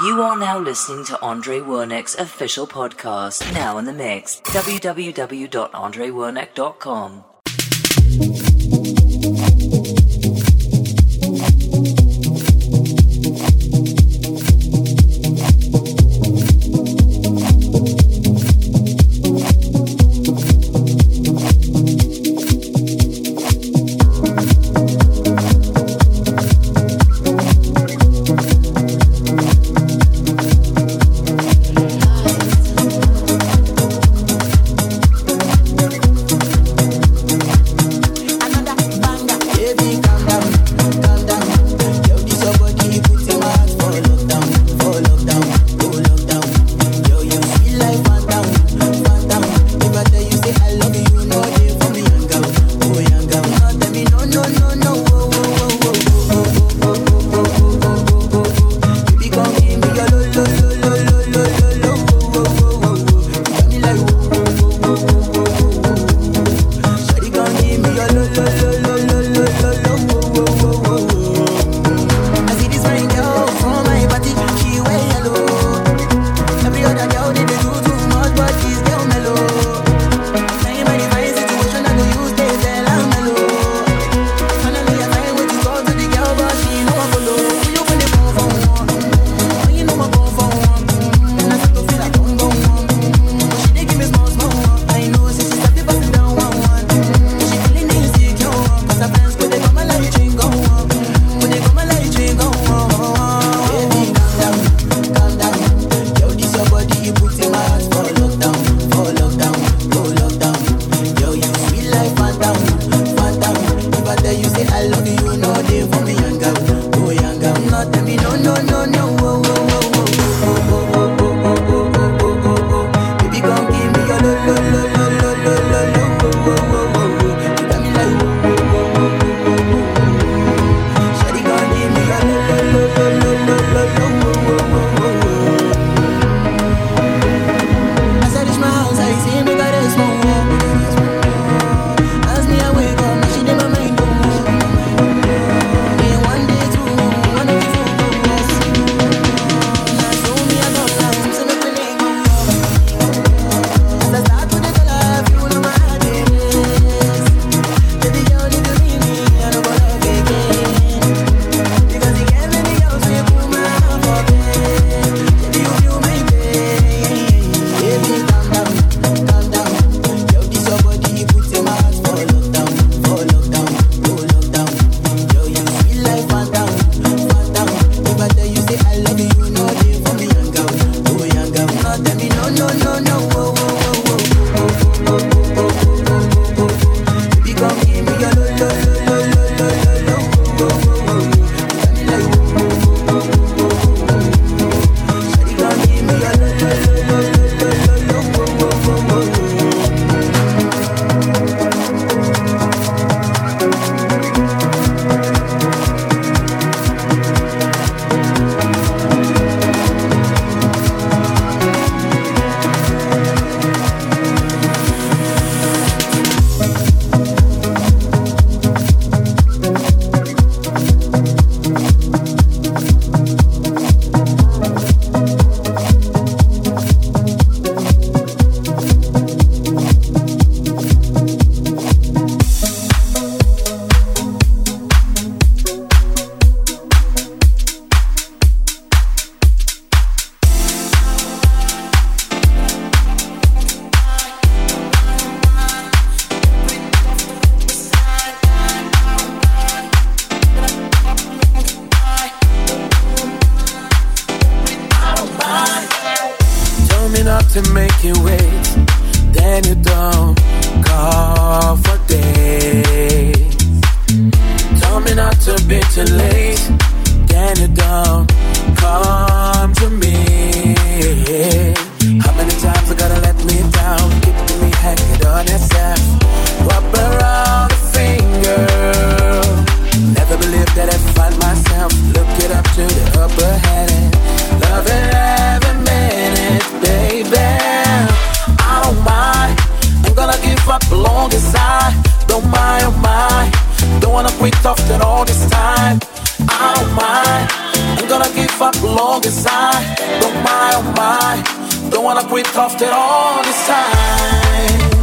You are now listening to Andre Werneck's official podcast, now in the mix. www.andrewerneck.com. long as I don't mind, don't. Don't wanna quit after all this time.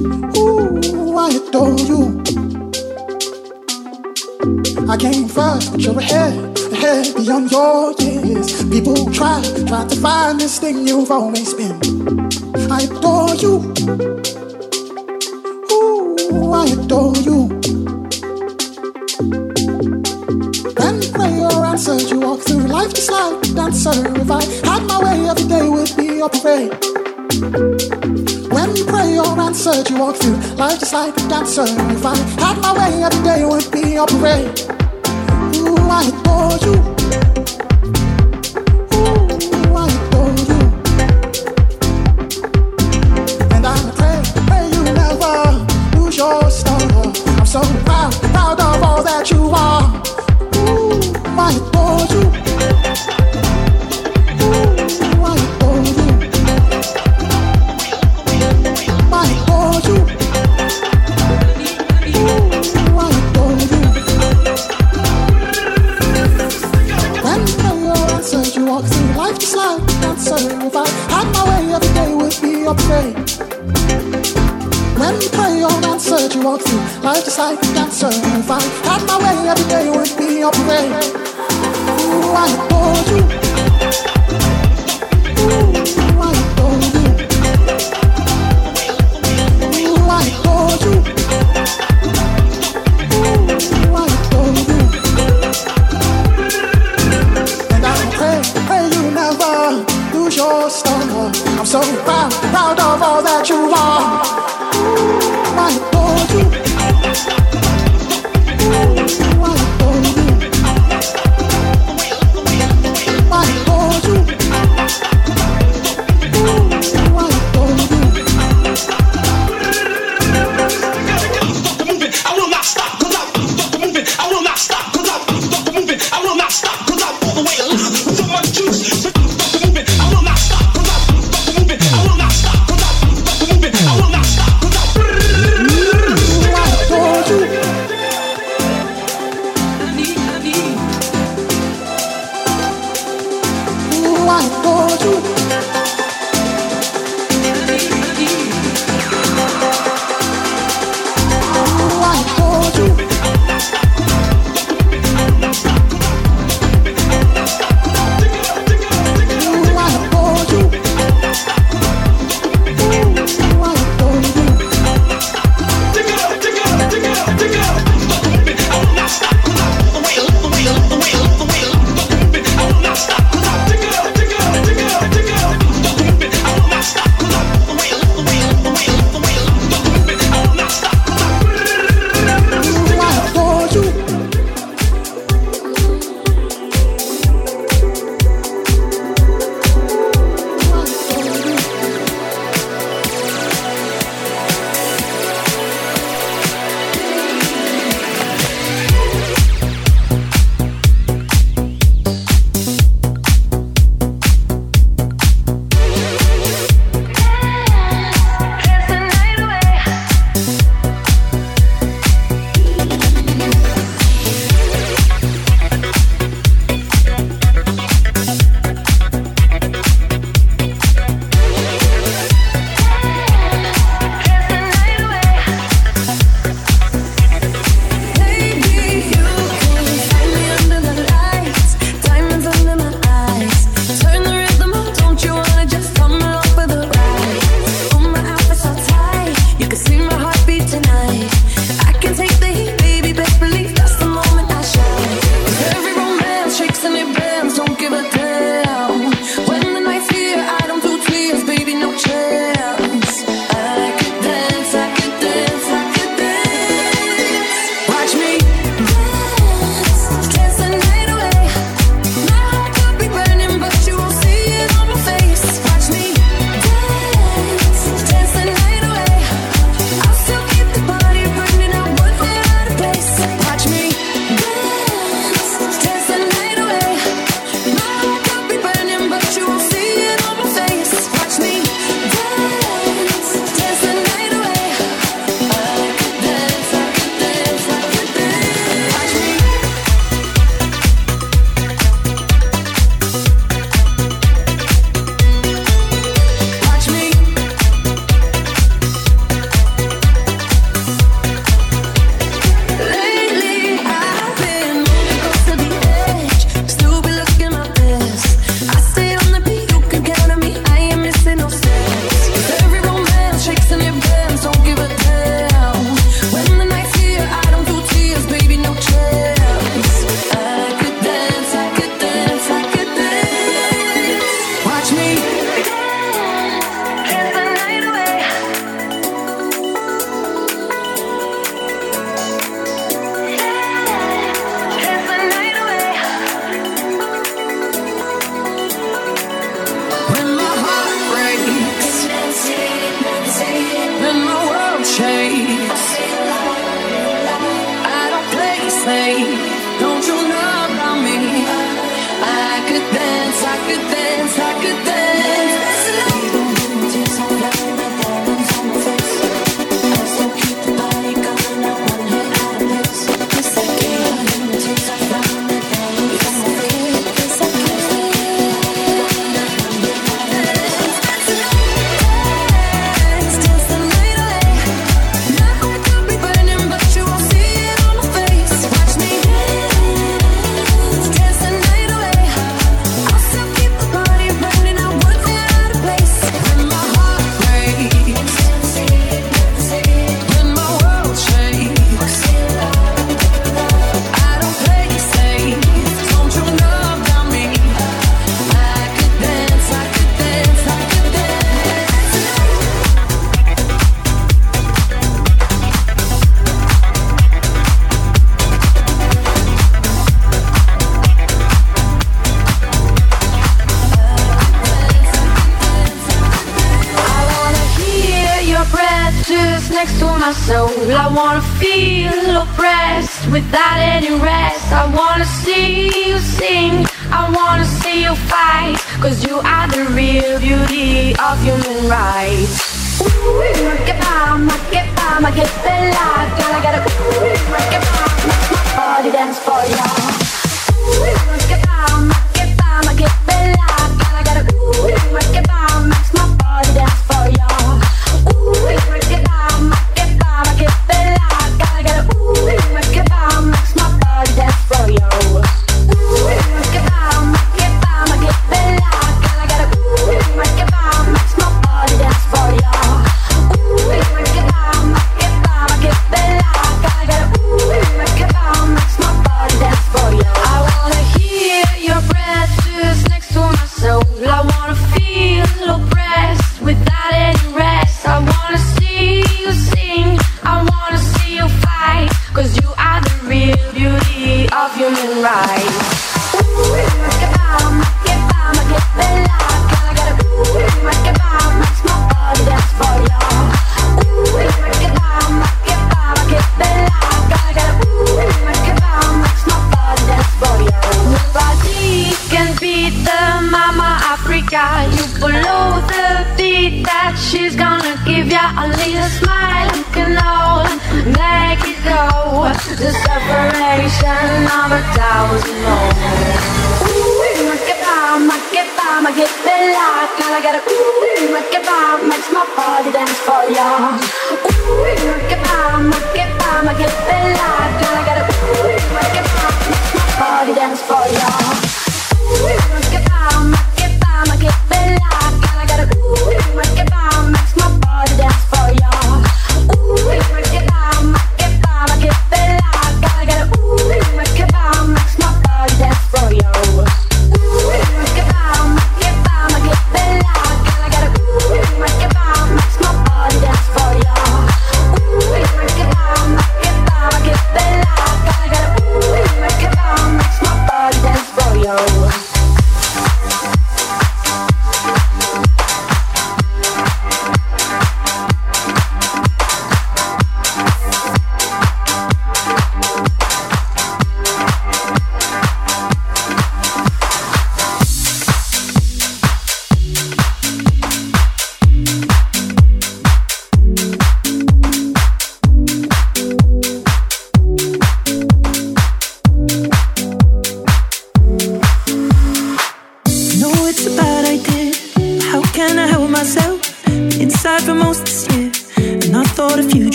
Ooh, I adore you. I came first, but you're ahead, ahead beyond your years. People try, try to find this thing you've always been. I adore you. Ooh, I adore you. When prayer answered, you walk through life just like a dancer. If I had my way, every day would be your parade. When prayer answered, you walk through life just like a dancer. If I had my way, every day would be your parade. Ooh, I adore you. trying to go you. you fight Cause you are the real beauty of human rights. Ooh, que fama, que fama, que bella Girl, I gotta ooh, que fama, body dance for ya. Ooh, que fama, que fama, que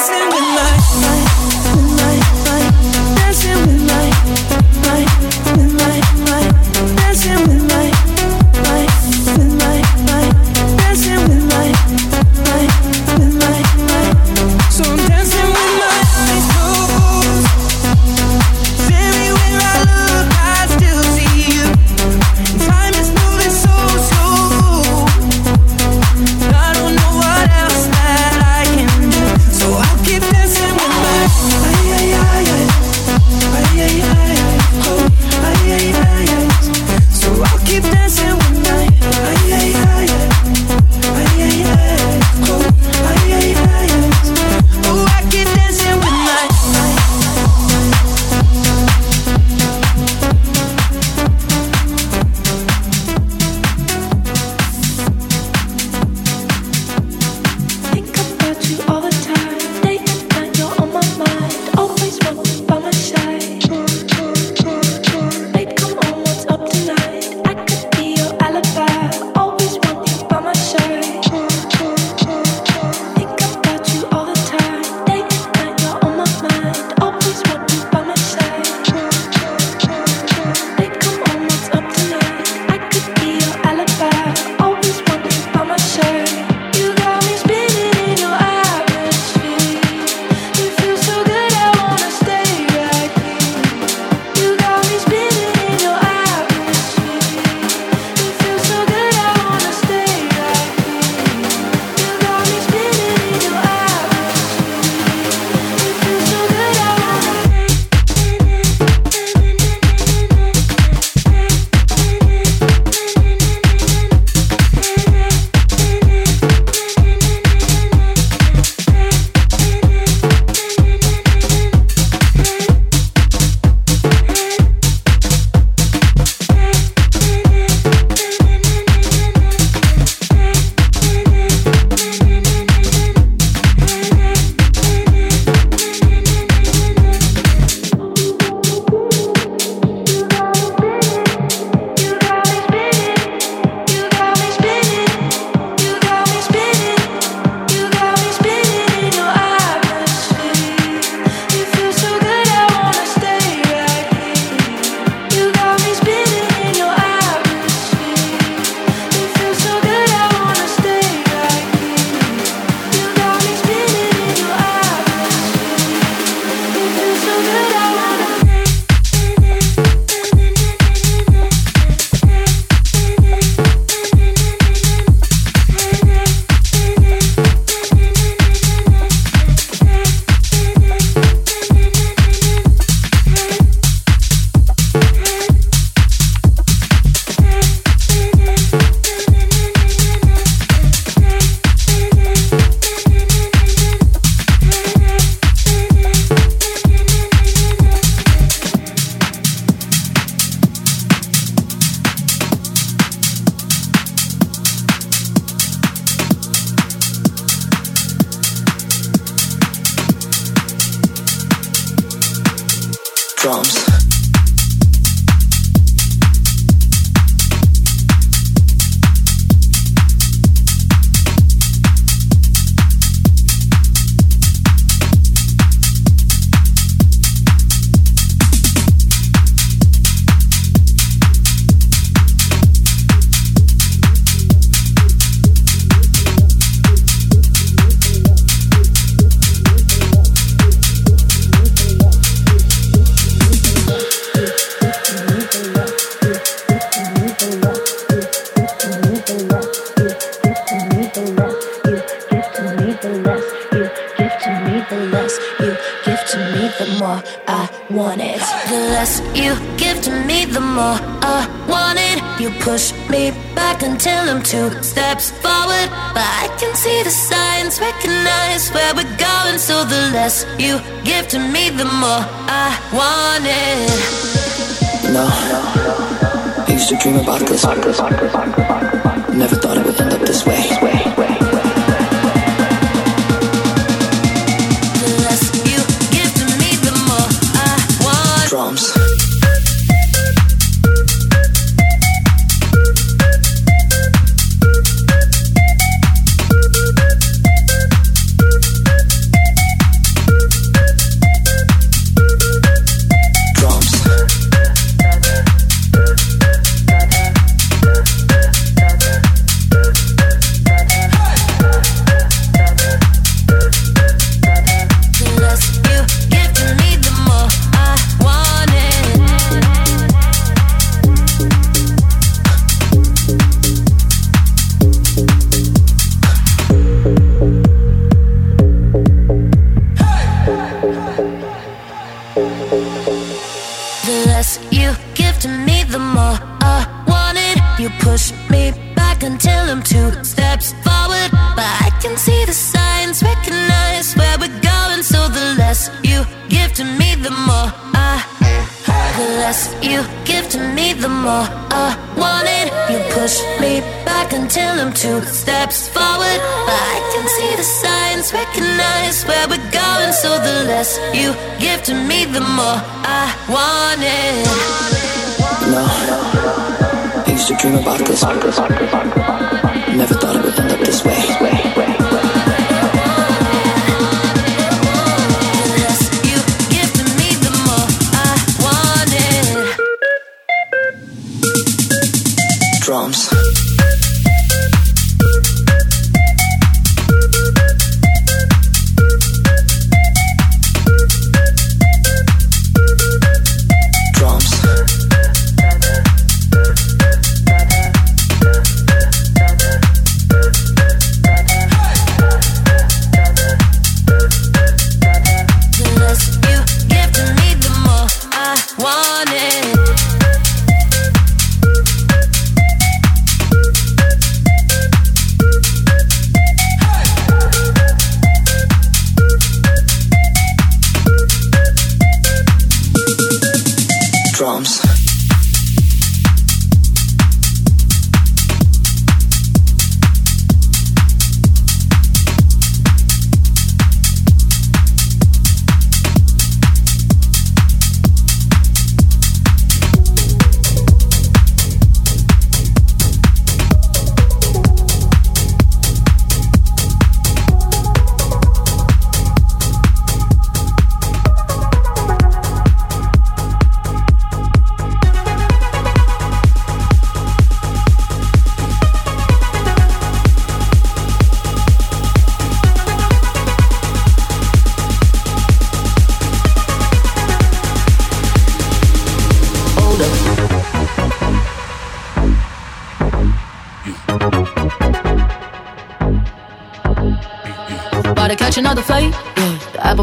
dancing with my, my,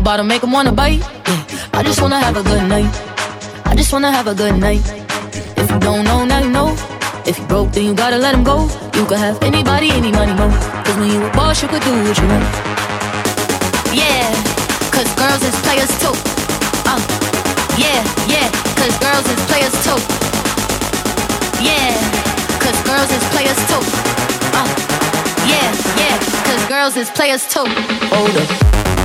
Bottom make 'em wanna bite. Yeah. I just wanna have a good night. I just wanna have a good night. If you don't know, now you know. If you broke, then you gotta let him go. You could have anybody, any money, mo. Cause when you a boss, you could do what you want. Yeah, cause girls is players too. Uh, yeah, yeah, cause girls is players too. Yeah, cause girls is players too. Uh, yeah, yeah, cause girls is players too. Hold up.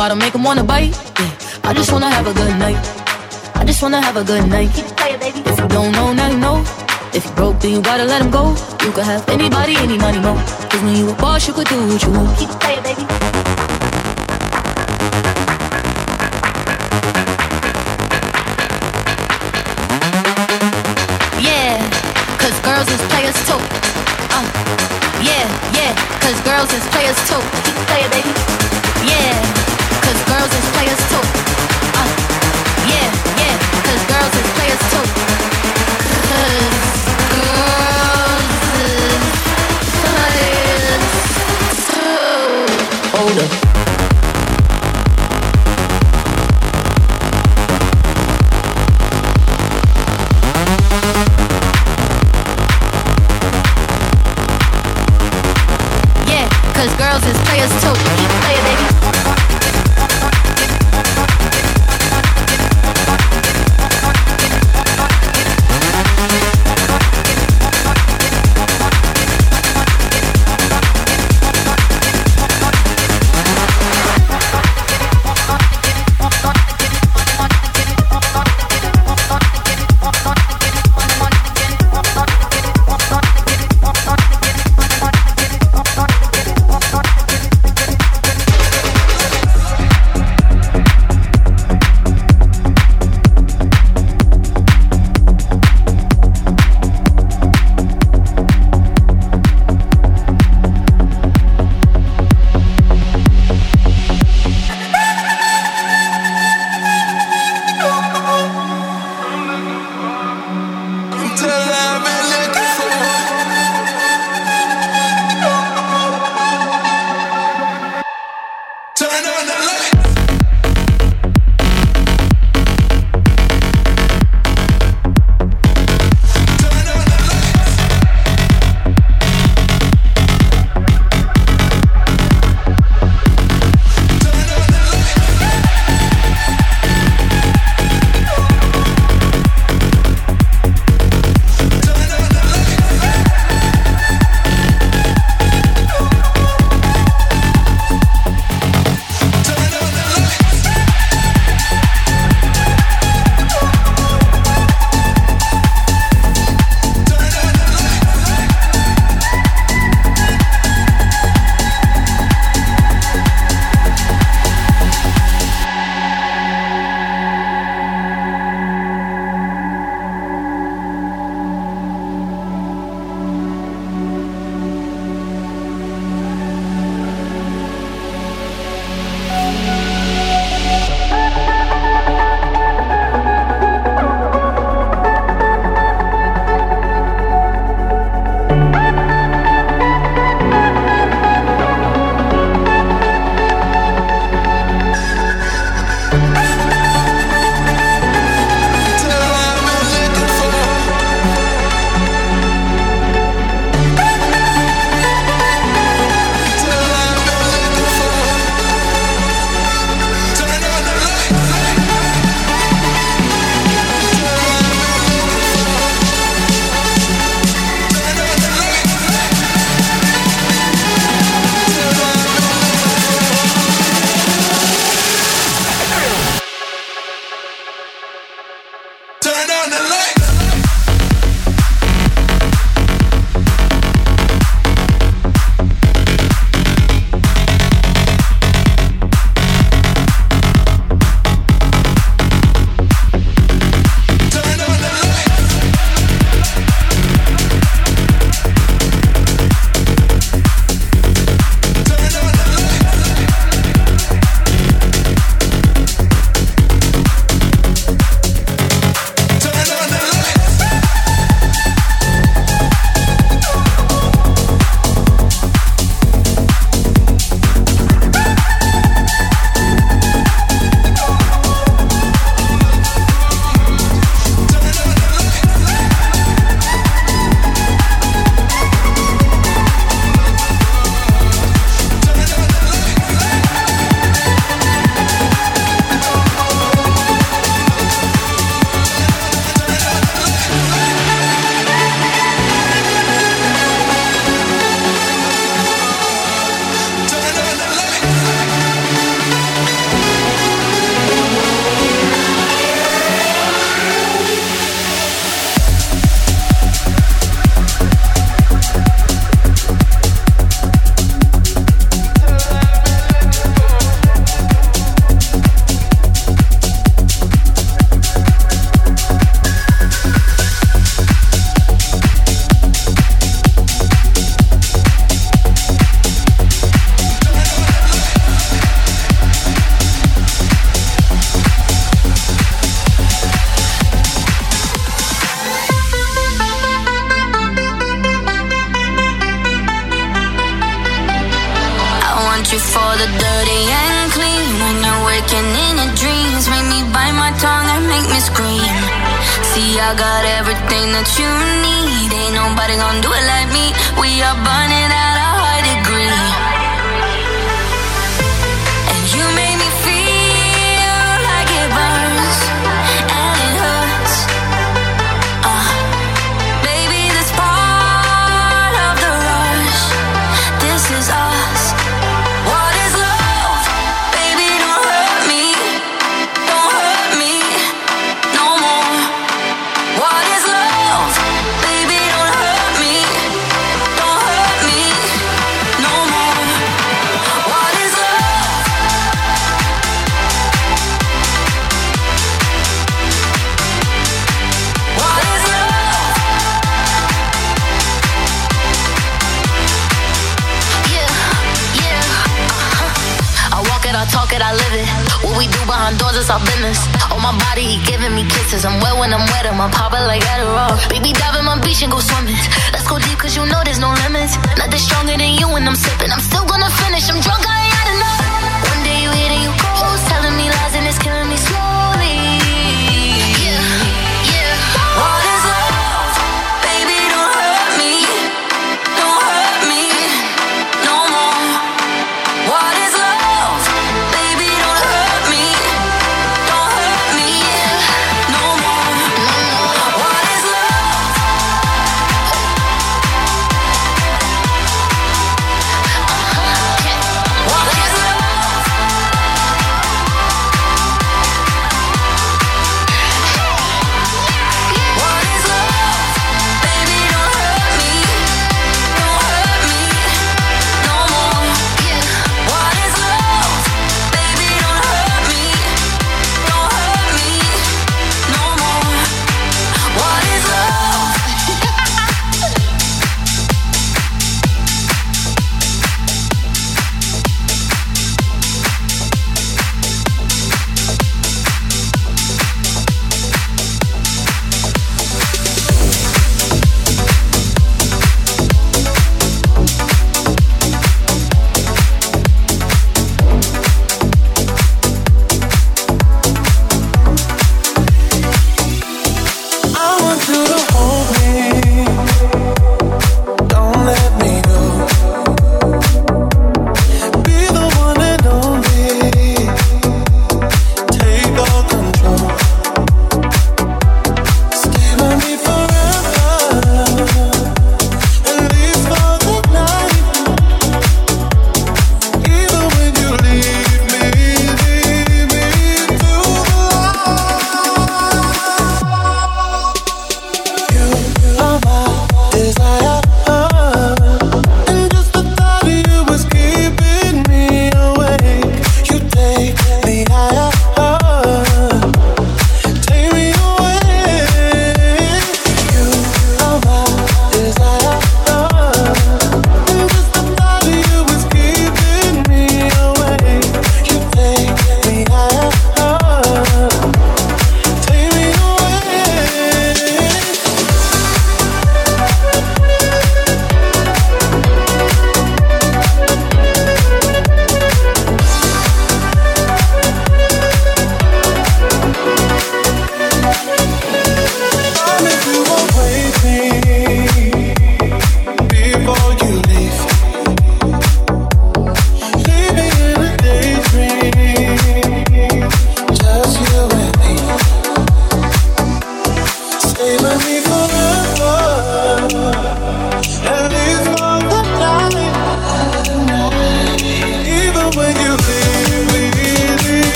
Bottom make him wanna bite. Yeah, I just wanna have a good night. I just wanna have a good night. Keep playing, baby. If you don't know, now you know. If you broke, then you gotta let him go. You could have anybody, any money, more. Cause when you a boss, you could do what you want. Keep it playing, baby.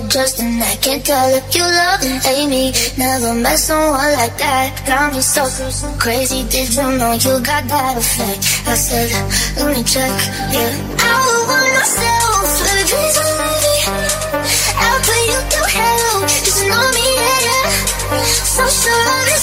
For real or just an I can't tell if you love and hate me. Never met someone like that. Got me so crazy. Did you know you got that effect? I said, let me check. Yeah, I would want myself. Let me me. I'll put you through hell. Just know me, yeah. So sure